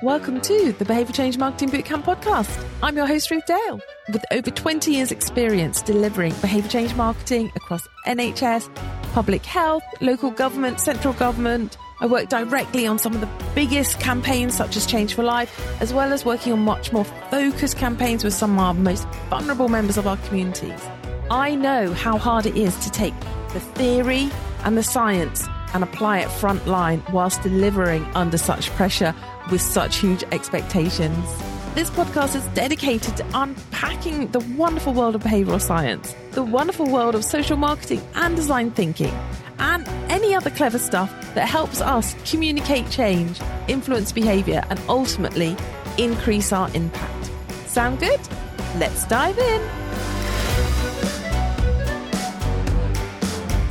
Welcome to the Behavior Change Marketing Bootcamp podcast. I'm your host, Ruth Dale. With over 20 years' experience delivering behavior change marketing across NHS, public health, local government, central government, I work directly on some of the biggest campaigns, such as Change for Life, as well as working on much more focused campaigns with some of our most vulnerable members of our communities. I know how hard it is to take the theory and the science and apply it frontline whilst delivering under such pressure with such huge expectations. This podcast is dedicated to unpacking the wonderful world of behavioral science, the wonderful world of social marketing and design thinking, and any other clever stuff that helps us communicate change, influence behavior, and ultimately increase our impact. Sound good? Let's dive in.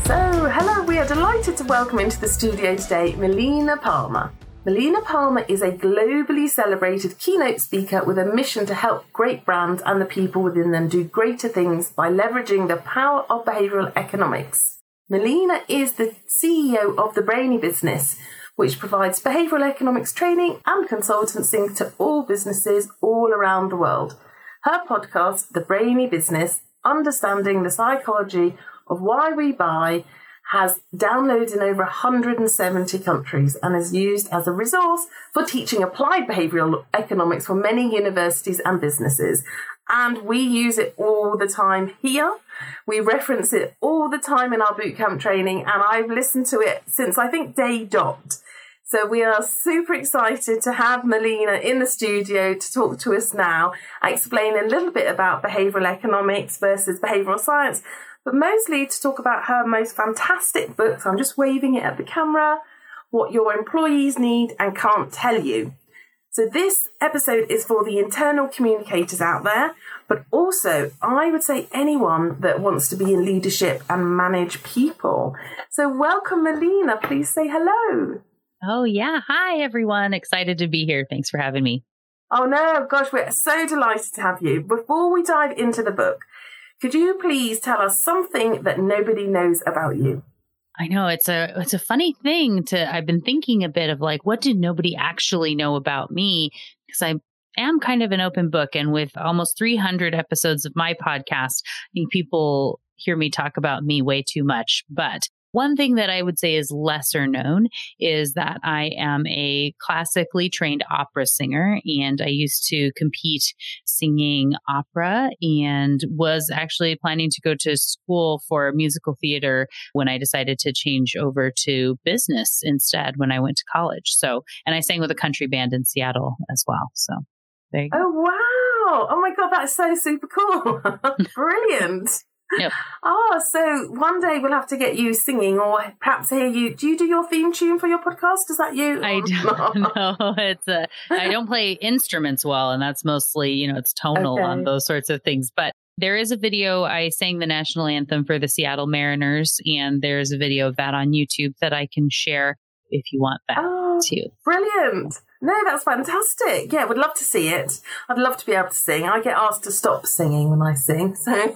So, hello, we are delighted to welcome into the studio today Melina Palmer. Melina Palmer is a globally celebrated keynote speaker with a mission to help great brands and the people within them do greater things by leveraging the power of behavioral economics. Melina is the CEO of the Brainy Business, which provides behavioral economics training and consultancy to all businesses all around the world. Her podcast, The Brainy Business, Understanding the Psychology of Why We Buy, has downloads in over 170 countries and is used as a resource for teaching applied behavioral economics for many universities and businesses. And we use it all the time here. We reference it all the time in our bootcamp training, and I've listened to it since I think day dot. So we are super excited to have Melina in the studio to talk to us now, explain a little bit about behavioral economics versus behavioral science, but mostly to talk about her most fantastic book. So I'm just waving it at the camera, what your employees need and can't tell you. So this episode is for the internal communicators out there, but also I would say anyone that wants to be in leadership and manage people. So welcome, Melina. Please say hello. Oh, yeah. Hi, everyone. Excited to be here. Thanks for having me. Oh, no. Gosh, we're so delighted to have you. Before we dive into the book, could you please tell us something that nobody knows about you? I know it's a it's a funny thing to I've been thinking a bit of like what did nobody actually know about me because I am kind of an open book and with almost 300 episodes of my podcast I think people hear me talk about me way too much but one thing that I would say is lesser known is that I am a classically trained opera singer and I used to compete singing opera and was actually planning to go to school for musical theater when I decided to change over to business instead when I went to college. So, and I sang with a country band in Seattle as well. So, there you go. Oh, wow. Oh my God, that's so super cool. Brilliant. Yep. Oh, so one day we'll have to get you singing, or perhaps hear you. Do you do your theme tune for your podcast? Is that you? I don't know. It's a. I don't play instruments well, and that's mostly you know it's tonal okay. on those sorts of things. But there is a video. I sang the national anthem for the Seattle Mariners, and there's a video of that on YouTube that I can share if you want that oh, Oh, too. Brilliant. No, that's fantastic. Yeah, would love to see it. I'd love to be able to sing. I get asked to stop singing when I sing. So,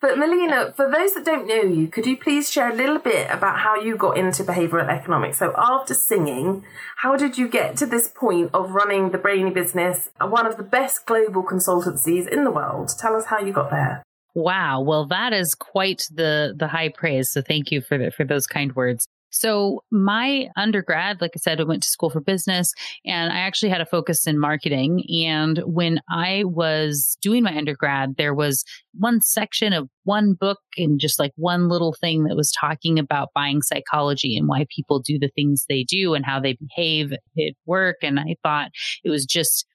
but Melina, for those that don't know you, could you please share a little bit about how you got into behavioral economics? So, after singing, how did you get to this point of running the Brainy business, one of the best global consultancies in the world? Tell us how you got there. Wow. Well, that is quite the the high praise. So thank you for the, for those kind words. So my undergrad, like I said, I went to school for business and I actually had a focus in marketing. And when I was doing my undergrad, there was one section of one book and just like one little thing that was talking about buying psychology and why people do the things they do and how they behave at work. And I thought it was just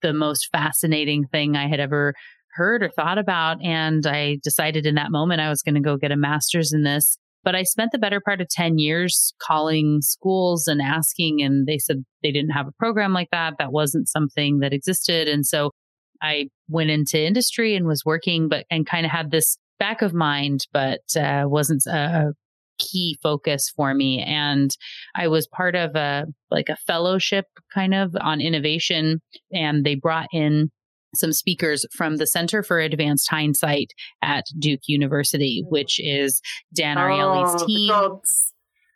the most fascinating thing I had ever heard or thought about. And I decided in that moment I was going to go get a master's in this. But I spent the better part of 10 years calling schools and asking, and they said they didn't have a program like that. That wasn't something that existed. And so I went into industry and was working, but and kind of had this back of mind, but uh, wasn't a key focus for me. And I was part of a like a fellowship kind of on innovation, and they brought in some speakers from the Center for Advanced Hindsight at Duke University, mm-hmm. which is Dan oh, Ariely's oh, team.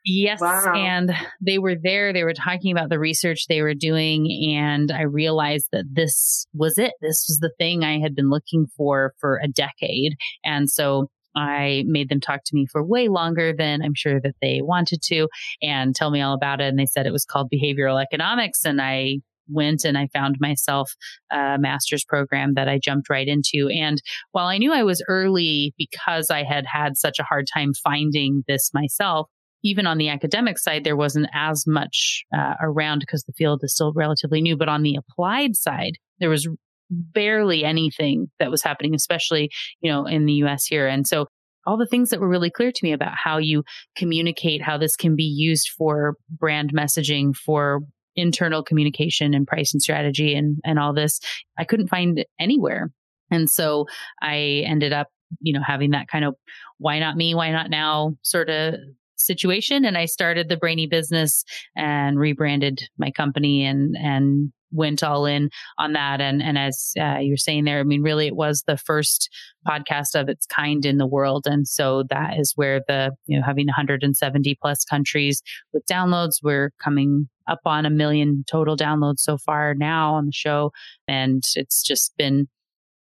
Yes. Wow. And they were there. They were talking about the research they were doing. And I realized that this was it. This was the thing I had been looking for for a decade. And so I made them talk to me for way longer than I'm sure that they wanted to and tell me all about it. And they said it was called behavioral economics. And I went and I found myself a master's program that I jumped right into. And while I knew I was early because I had had such a hard time finding this myself, even on the academic side, there wasn't as much uh, around because the field is still relatively new. But on the applied side, there was barely anything that was happening, especially, you know, in the US here. And so all the things that were really clear to me about how you communicate, how this can be used for brand messaging, for internal communication and pricing strategy and, and all this, I couldn't find anywhere. And so I ended up, you know, having that kind of why not me, why not now sort of situation. And I started the Brainy business and rebranded my company and, and went all in on that. And, and as uh, you're saying there, I mean, really, it was the first podcast of its kind in the world. And so that is where the, you know, having 170 plus countries with downloads, we're coming up on a million total downloads so far now on the show. And it's just been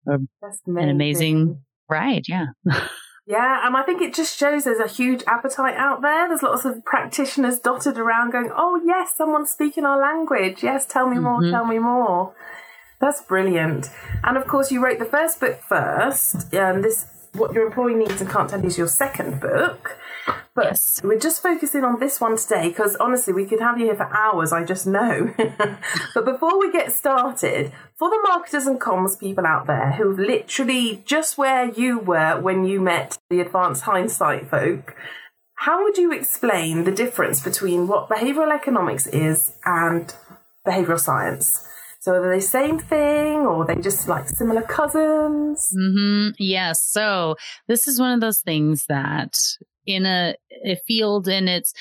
a, an amazing ride. Yeah. Yeah, and I think it just shows there's a huge appetite out there. There's lots of practitioners dotted around going, oh, yes, someone's speaking our language. Yes, tell me more, mm-hmm. tell me more. That's brilliant. And of course, you wrote the first book first. Um, this What Your Employee Needs and Can't Tell You is your second book. But yes. we're just focusing on this one today because honestly, we could have you here for hours, I just know. but before we get started, for the marketers and comms people out there who literally just where you were when you met the advanced hindsight folk, how would you explain the difference between what behavioral economics is and behavioral science? So are they the same thing or are they just like similar cousins? Mm-hmm. Yes. So this is one of those things that in a, a field and it's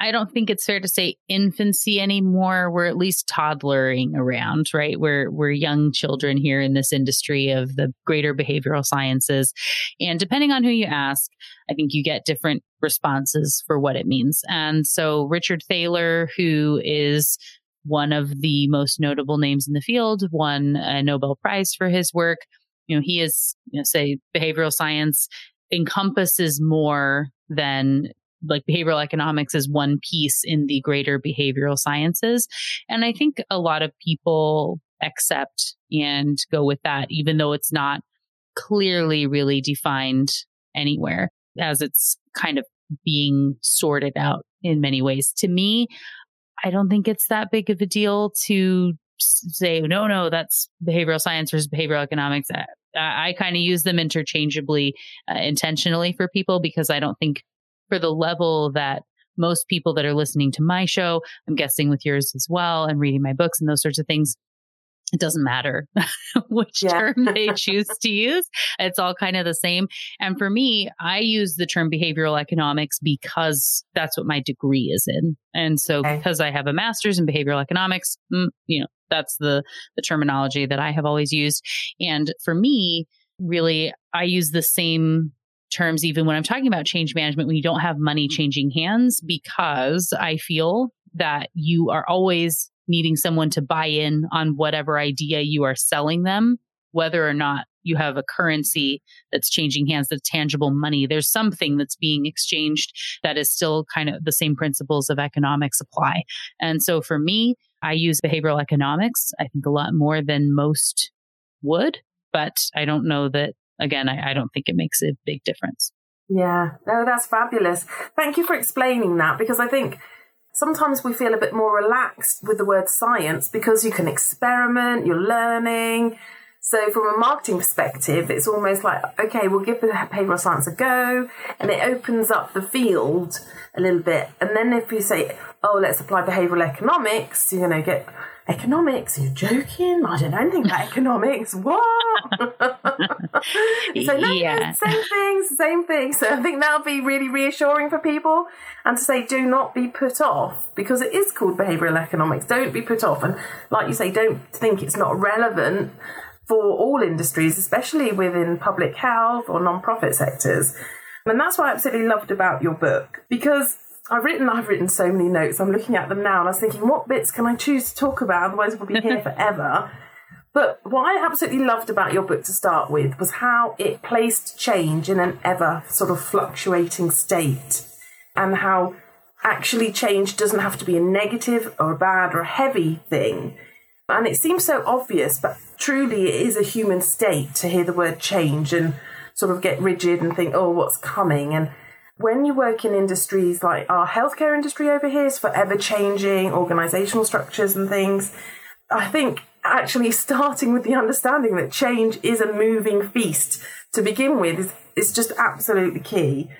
I don't think it's fair to say infancy anymore. We're at least toddlering around, right? We're we're young children here in this industry of the greater behavioral sciences. And depending on who you ask, I think you get different responses for what it means. And so Richard Thaler, who is one of the most notable names in the field, won a Nobel Prize for his work. You know, he is, you know, say behavioral science encompasses more than like behavioral economics is one piece in the greater behavioral sciences. And I think a lot of people accept and go with that, even though it's not clearly really defined anywhere as it's kind of being sorted out in many ways. To me, I don't think it's that big of a deal to say, no, no, that's behavioral science versus behavioral economics. I, I kind of use them interchangeably uh, intentionally for people because I don't think for the level that most people that are listening to my show, I'm guessing with yours as well, and reading my books and those sorts of things, it doesn't matter which yeah. term they choose to use. It's all kind of the same. And for me, I use the term behavioral economics because that's what my degree is in. And so okay. because I have a master's in behavioral economics, mm, you know, that's the, the terminology that I have always used. And for me, really, I use the same terms even when I'm talking about change management when you don't have money mm-hmm. changing hands because I feel that you are always needing someone to buy in on whatever idea you are selling them, whether or not you have a currency that's changing hands, that's tangible money. There's something that's being exchanged that is still kind of the same principles of economics apply. And so for me, I use behavioral economics, I think a lot more than most would, but I don't know that, again, I, I don't think it makes a big difference. Yeah, no, that's fabulous. Thank you for explaining that because I think sometimes we feel a bit more relaxed with the word science because you can experiment, you're learning. So, from a marketing perspective, it's almost like, okay, we'll give the behavioral science a go, and it opens up the field a little bit. And then if you say, oh, let's apply behavioral economics, you're going to get economics? You're you joking? I don't know anything about economics. What? so no, yeah. same things, same thing. So I think that'll be really reassuring for people and to say do not be put off because it is called behavioral economics. Don't be put off. And like you say, don't think it's not relevant for all industries, especially within public health or non-profit sectors. And that's what I absolutely loved about your book because I've written, I've written so many notes. I'm looking at them now, and I was thinking, what bits can I choose to talk about? Otherwise, we'll be here forever. But what I absolutely loved about your book to start with was how it placed change in an ever sort of fluctuating state, and how actually change doesn't have to be a negative or a bad or a heavy thing. And it seems so obvious, but truly it is a human state to hear the word change and sort of get rigid and think, oh, what's coming? And when you work in industries like our healthcare industry over here is forever changing, organizational structures and things, I think actually starting with the understanding that change is a moving feast to begin with is, is just absolutely key.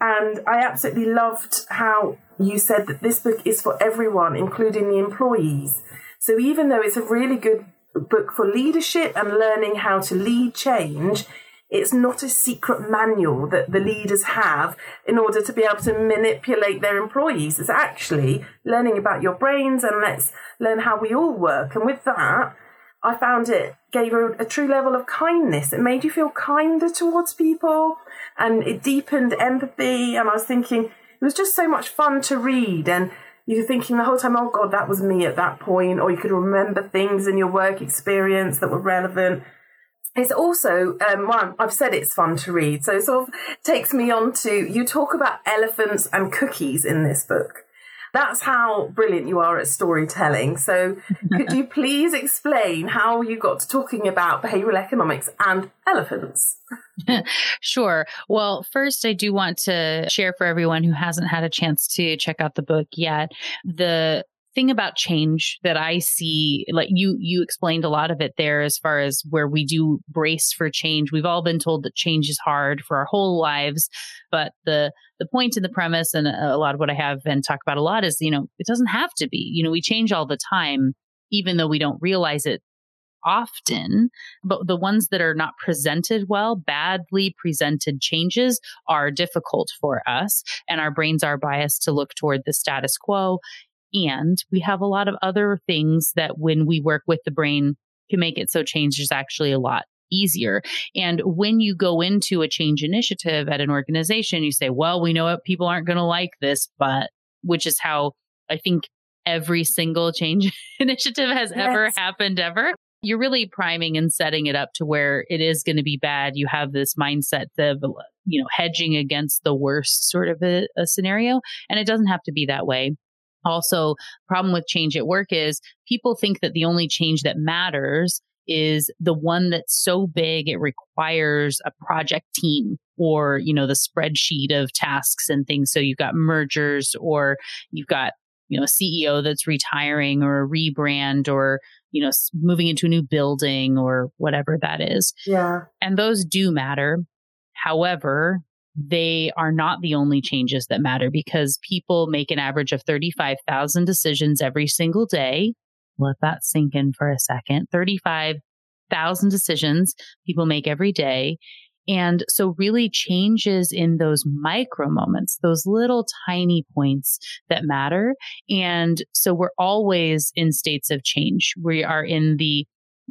And I absolutely loved how you said that this book is for everyone, including the employees. So even though it's a really good book for leadership and learning how to lead change, it's not a secret manual that the leaders have in order to be able to manipulate their employees. It's actually learning about your brains and let's learn how we all work. And with that, I found it gave a, a true level of kindness. It made you feel kinder towards people and it deepened empathy. And I was thinking, it was just so much fun to read. And you're thinking the whole time, oh God, that was me at that point. Or you could remember things in your work experience that were relevant. It's also, um, well, I've said it's fun to read, so it sort of takes me on to you talk about elephants and cookies in this book. That's how brilliant you are at storytelling. So, could you please explain how you got to talking about behavioral economics and elephants? sure. Well, first, I do want to share for everyone who hasn't had a chance to check out the book yet the thing about change that I see, like you, you explained a lot of it there as far as where we do brace for change. We've all been told that change is hard for our whole lives, but the, the and the premise and a lot of what I have and talk about a lot is, you know, it doesn't have to be, you know, we change all the time, even though we don't realize it often, but the ones that are not presented well, badly presented changes are difficult for us. And our brains are biased to look toward the status quo. And we have a lot of other things that when we work with the brain can make it so change is actually a lot easier. And when you go into a change initiative at an organization, you say, well, we know what people aren't going to like this, but which is how I think every single change initiative has yes. ever happened ever. You're really priming and setting it up to where it is going to be bad. You have this mindset of, you know, hedging against the worst sort of a, a scenario. And it doesn't have to be that way. Also, problem with change at work is people think that the only change that matters is the one that's so big it requires a project team or you know the spreadsheet of tasks and things so you've got mergers or you've got you know a CEO that's retiring or a rebrand or you know moving into a new building or whatever that is. Yeah. And those do matter. However, they are not the only changes that matter because people make an average of 35,000 decisions every single day. Let that sink in for a second. 35,000 decisions people make every day. And so really changes in those micro moments, those little tiny points that matter. And so we're always in states of change. We are in the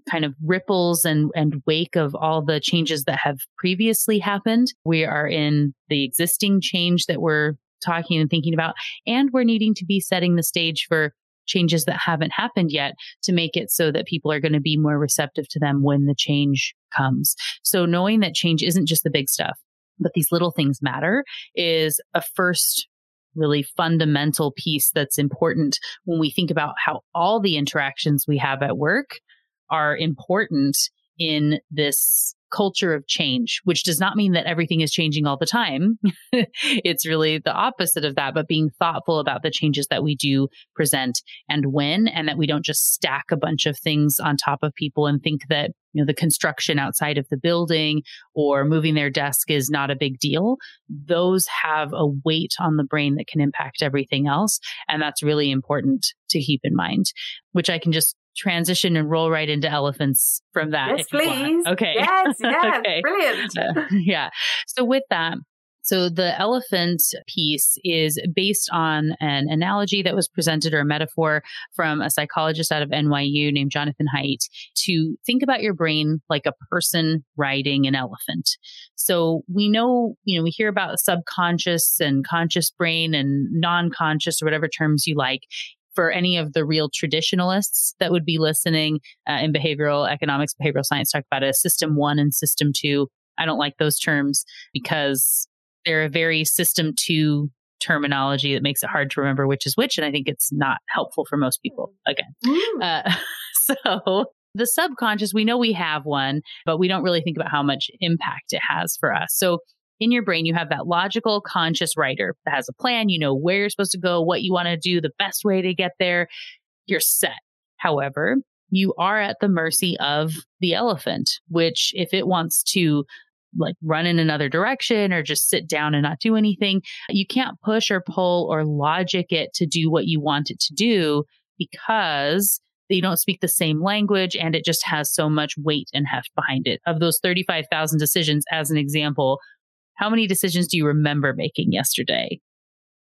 kind of ripples and, and wake of all the changes that have previously happened. We are in the existing change that we're talking and thinking about, and we're needing to be setting the stage for changes that haven't happened yet to make it so that people are going to be more receptive to them when the change comes. So knowing that change isn't just the big stuff, but these little things matter is a first really fundamental piece that's important when we think about how all the interactions we have at work are important in this culture of change, which does not mean that everything is changing all the time. it's really the opposite of that, but being thoughtful about the changes that we do present and when, and that we don't just stack a bunch of things on top of people and think that, you know, the construction outside of the building or moving their desk is not a big deal. Those have a weight on the brain that can impact everything else. And that's really important to keep in mind, which I can just transition and roll right into elephants from that. Yes, please. Okay. Yes, yes. okay. Brilliant. Uh, yeah. So with that, So the elephant piece is based on an analogy that was presented or a metaphor from a psychologist out of NYU named Jonathan Haidt to think about your brain like a person riding an elephant. So we know, you know, we hear about subconscious and conscious brain and non-conscious or whatever terms you like for any of the real traditionalists that would be listening uh, in behavioral economics, behavioral science, talk about a system one and system two. I don't like those terms because they're a very system two terminology that makes it hard to remember which is which. And I think it's not helpful for most people again. Mm. Uh, so the subconscious, we know we have one, but we don't really think about how much impact it has for us. So in your brain, you have that logical, conscious rider that has a plan. You know where you're supposed to go, what you want to do, the best way to get there. You're set. However, you are at the mercy of the elephant, which if it wants to like run in another direction or just sit down and not do anything, you can't push or pull or logic it to do what you want it to do because you don't speak the same language and it just has so much weight and heft behind it. Of those 35,000 decisions, as an example, how many decisions do you remember making yesterday?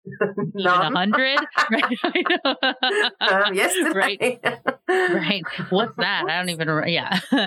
None. A hundred? right. um, yesterday. right. Right. What's that? I don't even remember. Yeah.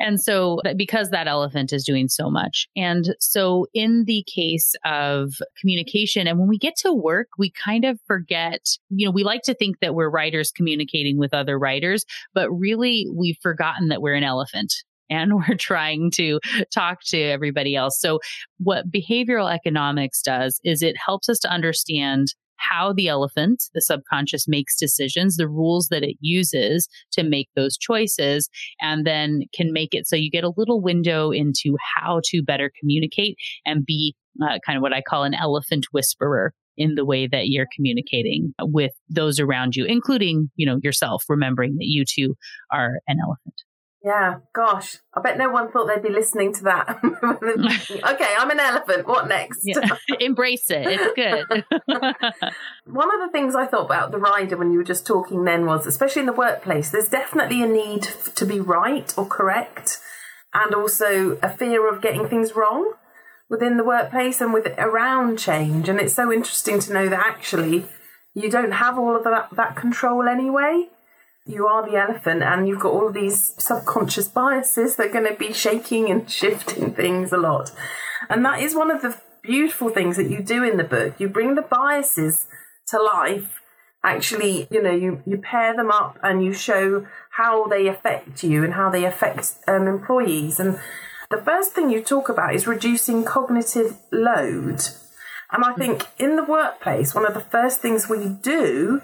And so, because that elephant is doing so much. And so, in the case of communication, and when we get to work, we kind of forget, you know, we like to think that we're riders communicating with other riders, but really we've forgotten that we're an elephant and we're trying to talk to everybody else. So, what behavioral economics does is it helps us to understand how the elephant, the subconscious, makes decisions, the rules that it uses to make those choices, and then can make it so you get a little window into how to better communicate and be uh, kind of what I call an elephant whisperer in the way that you're communicating with those around you, including, you know, yourself, remembering that you too are an elephant. Yeah, gosh, I bet no one thought they'd be listening to that. okay, I'm an elephant. What next? Yeah. Embrace it. It's good. one of the things I thought about the rider when you were just talking then was, especially in the workplace, there's definitely a need to be right or correct, and also a fear of getting things wrong within the workplace and with around change. And it's so interesting to know that actually you don't have all of that, that control anyway you are the elephant and you've got all these subconscious biases that are going to be shaking and shifting things a lot. And that is one of the beautiful things that you do in the book. You bring the biases to life. Actually, you know, you, you pair them up and you show how they affect you and how they affect um, employees. And the first thing you talk about is reducing cognitive load. And I think in the workplace, one of the first things we do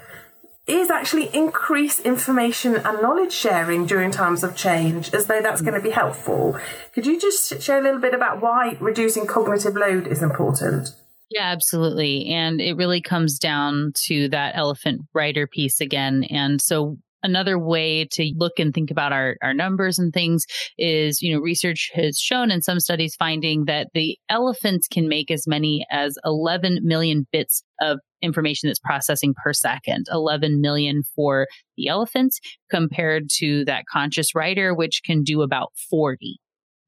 is actually increase information and knowledge sharing during times of change as though that's going to be helpful. Could you just share a little bit about why reducing cognitive load is important? Yeah, absolutely. And it really comes down to that elephant rider piece again. And so another way to look and think about our, our numbers and things is, you know, research has shown in some studies finding that the elephants can make as many as 11 million bits of information that's processing per second 11 million for the elephants compared to that conscious rider which can do about 40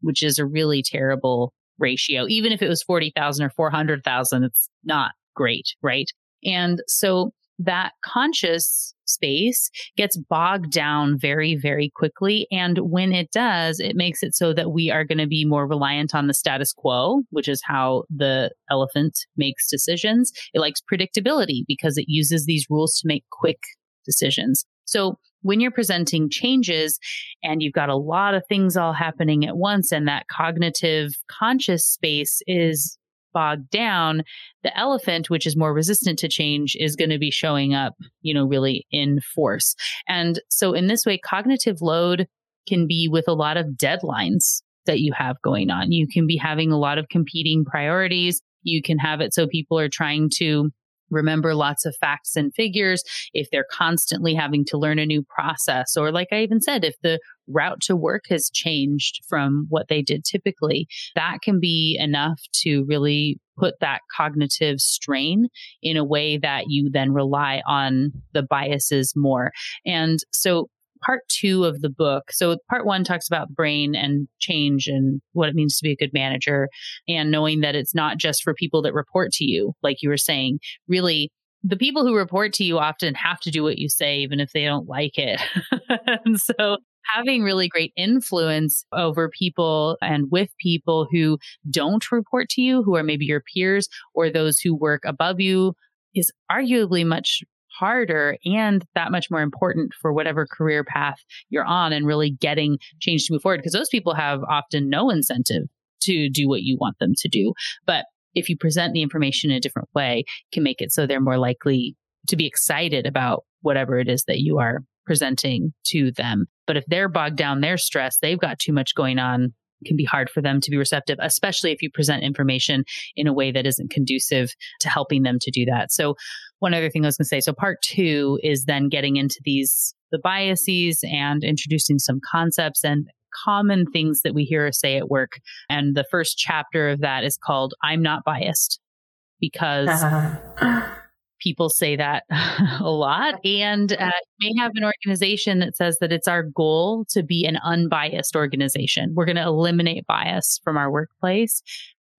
which is a really terrible ratio. Even if it was 40,000 or 400,000 it's not great right? And so that conscious space gets bogged down very, very quickly. And when it does, it makes it so that we are going to be more reliant on the status quo, which is how the elephant makes decisions. It likes predictability because it uses these rules to make quick decisions. So when you're presenting changes and you've got a lot of things all happening at once and that cognitive conscious space is bogged down, the elephant, which is more resistant to change, is going to be showing up, you know, really in force. And so in this way, cognitive load can be with a lot of deadlines that you have going on. You can be having a lot of competing priorities. You can have it so people are trying to remember lots of facts and figures, if they're constantly having to learn a new process, or like I even said, if the route to work has changed from what they did typically, that can be enough to really put that cognitive strain in a way that you then rely on the biases more. And so part two of the book. So part one talks about the brain and change and what it means to be a good manager and knowing that it's not just for people that report to you, like you were saying, really the people who report to you often have to do what you say, even if they don't like it. and so having really great influence over people and with people who don't report to you, who are maybe your peers or those who work above you is arguably much harder and that much more important for whatever career path you're on and really getting change to move forward because those people have often no incentive to do what you want them to do. But if you present the information in a different way, can make it so they're more likely to be excited about whatever it is that you are presenting to them. But if they're bogged down, they're stressed, they've got too much going on, can be hard for them to be receptive, especially if you present information in a way that isn't conducive to helping them to do that. So one other thing I was going to say, so part two is then getting into these, the biases and introducing some concepts and common things that we hear or say at work. And the first chapter of that is called I'm Not Biased because people say that a lot. And uh, may have an organization that says that it's our goal to be an unbiased organization. We're going to eliminate bias from our workplace.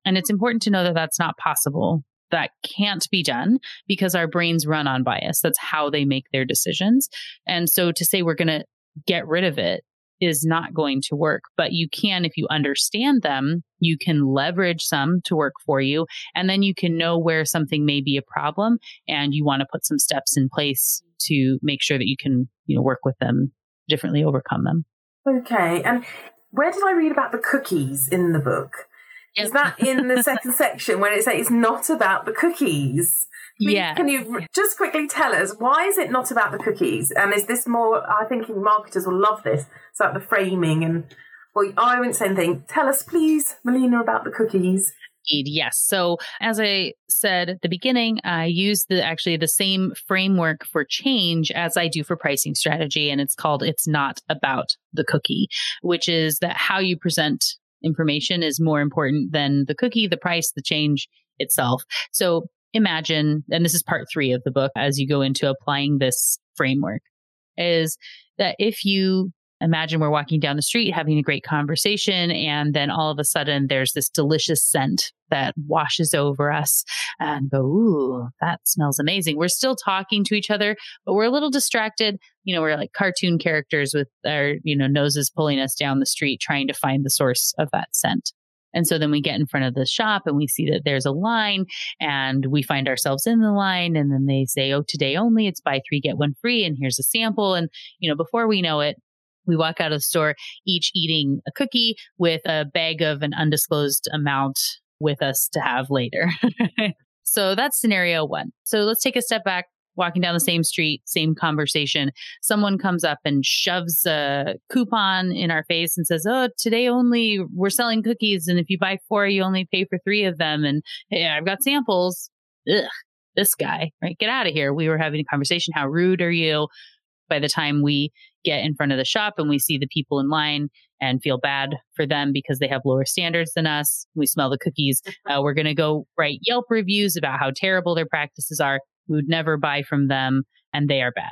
And it's important to know that that's not possible. That can't be done because our brains run on bias. That's how they make their decisions. And so to say we're going to get rid of it is not going to work. But you can, if you understand them, you can leverage some to work for you. And then you can know where something may be a problem and you want to put some steps in place to make sure that you can, you know, work with them differently, overcome them. Okay. And where did I read about the cookies in the book? Is that in the second section when it says it's not about the cookies? Yeah. Can you just quickly tell us why is it not about the cookies? And is this more? I think marketers will love this. It's about the framing and. Well, I wouldn't say anything. Tell us, please, Melina, about the cookies. Yes. So as I said at the beginning, I use the actually the same framework for change as I do for pricing strategy. And it's called It's Not About the Cookie, which is that how you present information is more important than the cookie, the price, the change itself. So imagine, and this is part three of the book as you go into applying this framework, is that if you imagine we're walking down the street having a great conversation and then all of a sudden there's this delicious scent that washes over us and go ooh that smells amazing we're still talking to each other but we're a little distracted you know we're like cartoon characters with our you know noses pulling us down the street trying to find the source of that scent and so then we get in front of the shop and we see that there's a line and we find ourselves in the line. And then they say, Oh, today only it's buy three, get one free. And here's a sample. And, you know, before we know it, we walk out of the store, each eating a cookie with a bag of an undisclosed amount with us to have later. so that's scenario one. So let's take a step back walking down the same street, same conversation. Someone comes up and shoves a coupon in our face and says, Oh, today only we're selling cookies. And if you buy four, you only pay for three of them. And hey, I've got samples. Ugh, this guy, right? Get out of here. We were having a conversation. How rude are you? By the time we get in front of the shop and we see the people in line and feel bad for them because they have lower standards than us, we smell the cookies. Uh, we're going to go write Yelp reviews about how terrible their practices are. We would never buy from them and they are bad.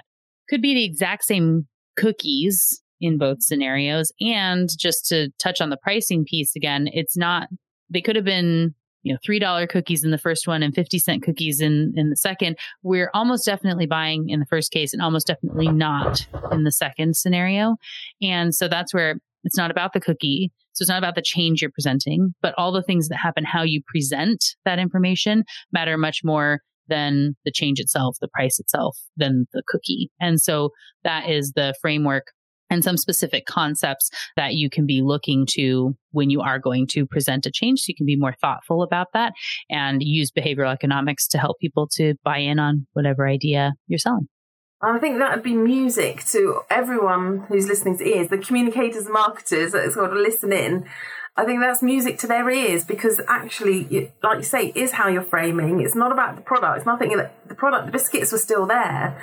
Could be the exact same cookies in both scenarios. And just to touch on the pricing piece again, it's not, they could have been, you know, $3 cookies in the first one and 50 cent cookies in, in the second. We're almost definitely buying in the first case and almost definitely not in the second scenario. And so that's where it's not about the cookie. So it's not about the change you're presenting, but all the things that happen, how you present that information matter much more than the change itself, the price itself, than the cookie. And so that is the framework and some specific concepts that you can be looking to when you are going to present a change. So you can be more thoughtful about that and use behavioral economics to help people to buy in on whatever idea you're selling. I think that would be music to everyone who's listening to ears, the communicators and marketers that's got to listen in I think that's music to their ears because actually, like you say, is how you're framing. It's not about the product. It's nothing that the product, the biscuits were still there.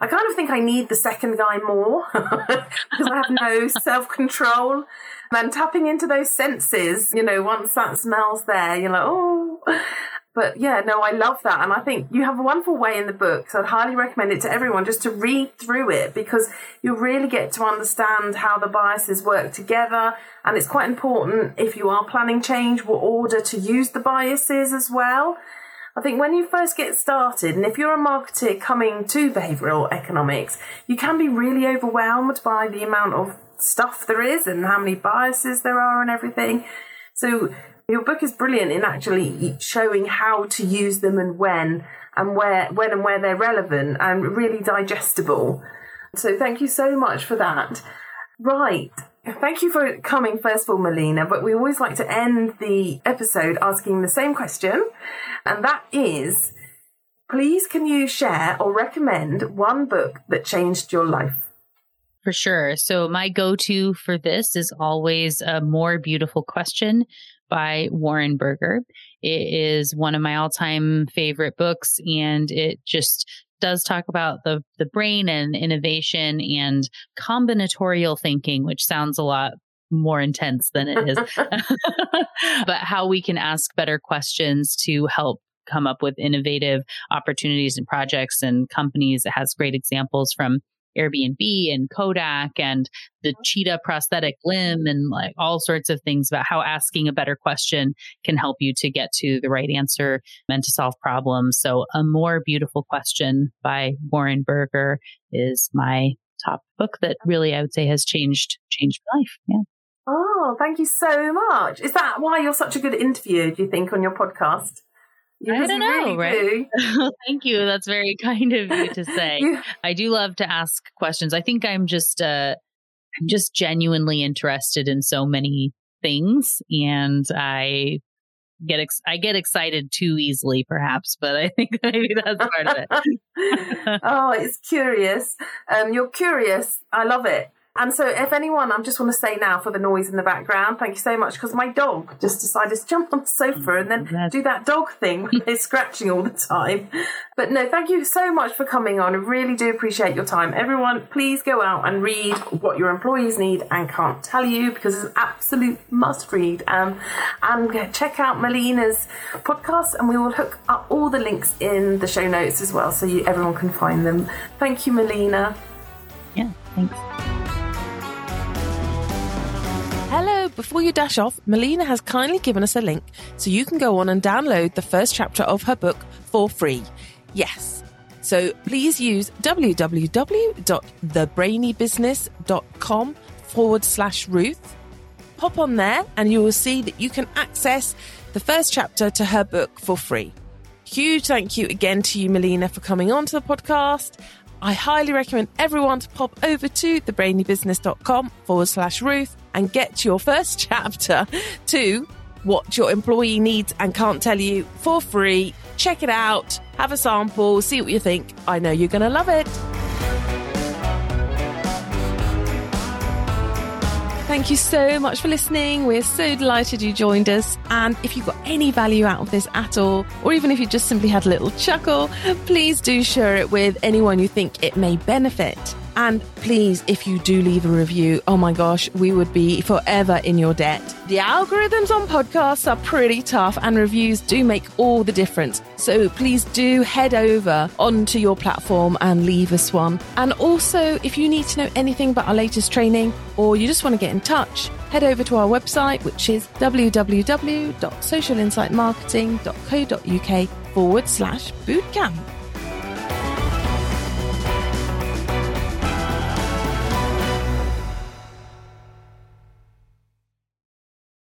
I kind of think I need the second guy more because I have no self control. And tapping into those senses, you know, once that smell's there, you're like, oh. But yeah, no, I love that. And I think you have a wonderful way in the book. So I'd highly recommend it to everyone just to read through it because you really get to understand how the biases work together. And it's quite important if you are planning change, what order to use the biases as well. I think when you first get started, and if you're a marketer coming to behavioral economics, you can be really overwhelmed by the amount of stuff there is and how many biases there are and everything. So your book is brilliant in actually showing how to use them and when and where when and where they're relevant and really digestible. So thank you so much for that. Right. Thank you for coming, first of all, Melina. But we always like to end the episode asking the same question, and that is please can you share or recommend one book that changed your life? For sure. So, my go to for this is always a more beautiful question by Warren Berger. It is one of my all time favorite books, and it just does talk about the the brain and innovation and combinatorial thinking, which sounds a lot more intense than it is. but how we can ask better questions to help come up with innovative opportunities and projects and companies. It has great examples from Airbnb and Kodak and the cheetah prosthetic limb and like all sorts of things about how asking a better question can help you to get to the right answer and to solve problems. So a more beautiful question by Warren Berger is my top book that really I would say has changed changed my life. Yeah. Oh, thank you so much. Is that why you're such a good interviewer, do you think, on your podcast? I don't know, right? Thank you. That's very kind of you to say. I do love to ask questions. I think I'm just uh I'm just genuinely interested in so many things and I get ex- I get excited too easily perhaps, but I think maybe that's part of it. oh, it's curious. Um you're curious. I love it. And so, if anyone, I just want to say now for the noise in the background, thank you so much because my dog just decided to jump on the sofa and then do that dog thing when they're scratching all the time. But no, thank you so much for coming on. I really do appreciate your time. Everyone, please go out and read what your employees need and can't tell you because it's an absolute must read. Um, and check out Melina's podcast, and we will hook up all the links in the show notes as well so you, everyone can find them. Thank you, Melina. Yeah, thanks. Before you dash off, Melina has kindly given us a link so you can go on and download the first chapter of her book for free. Yes. So please use www.thebrainybusiness.com forward slash Ruth. Pop on there and you will see that you can access the first chapter to her book for free. Huge thank you again to you, Melina, for coming on to the podcast. I highly recommend everyone to pop over to thebrainybusiness.com forward slash Ruth and get your first chapter to what your employee needs and can't tell you for free. Check it out, have a sample, see what you think. I know you're going to love it. Thank you so much for listening. We're so delighted you joined us. And if you got any value out of this at all, or even if you just simply had a little chuckle, please do share it with anyone you think it may benefit. And please, if you do leave a review, oh my gosh, we would be forever in your debt. The algorithms on podcasts are pretty tough, and reviews do make all the difference. So please do head over onto your platform and leave us one. And also, if you need to know anything about our latest training or you just want to get in touch, head over to our website, which is www.socialinsightmarketing.co.uk forward slash bootcamp.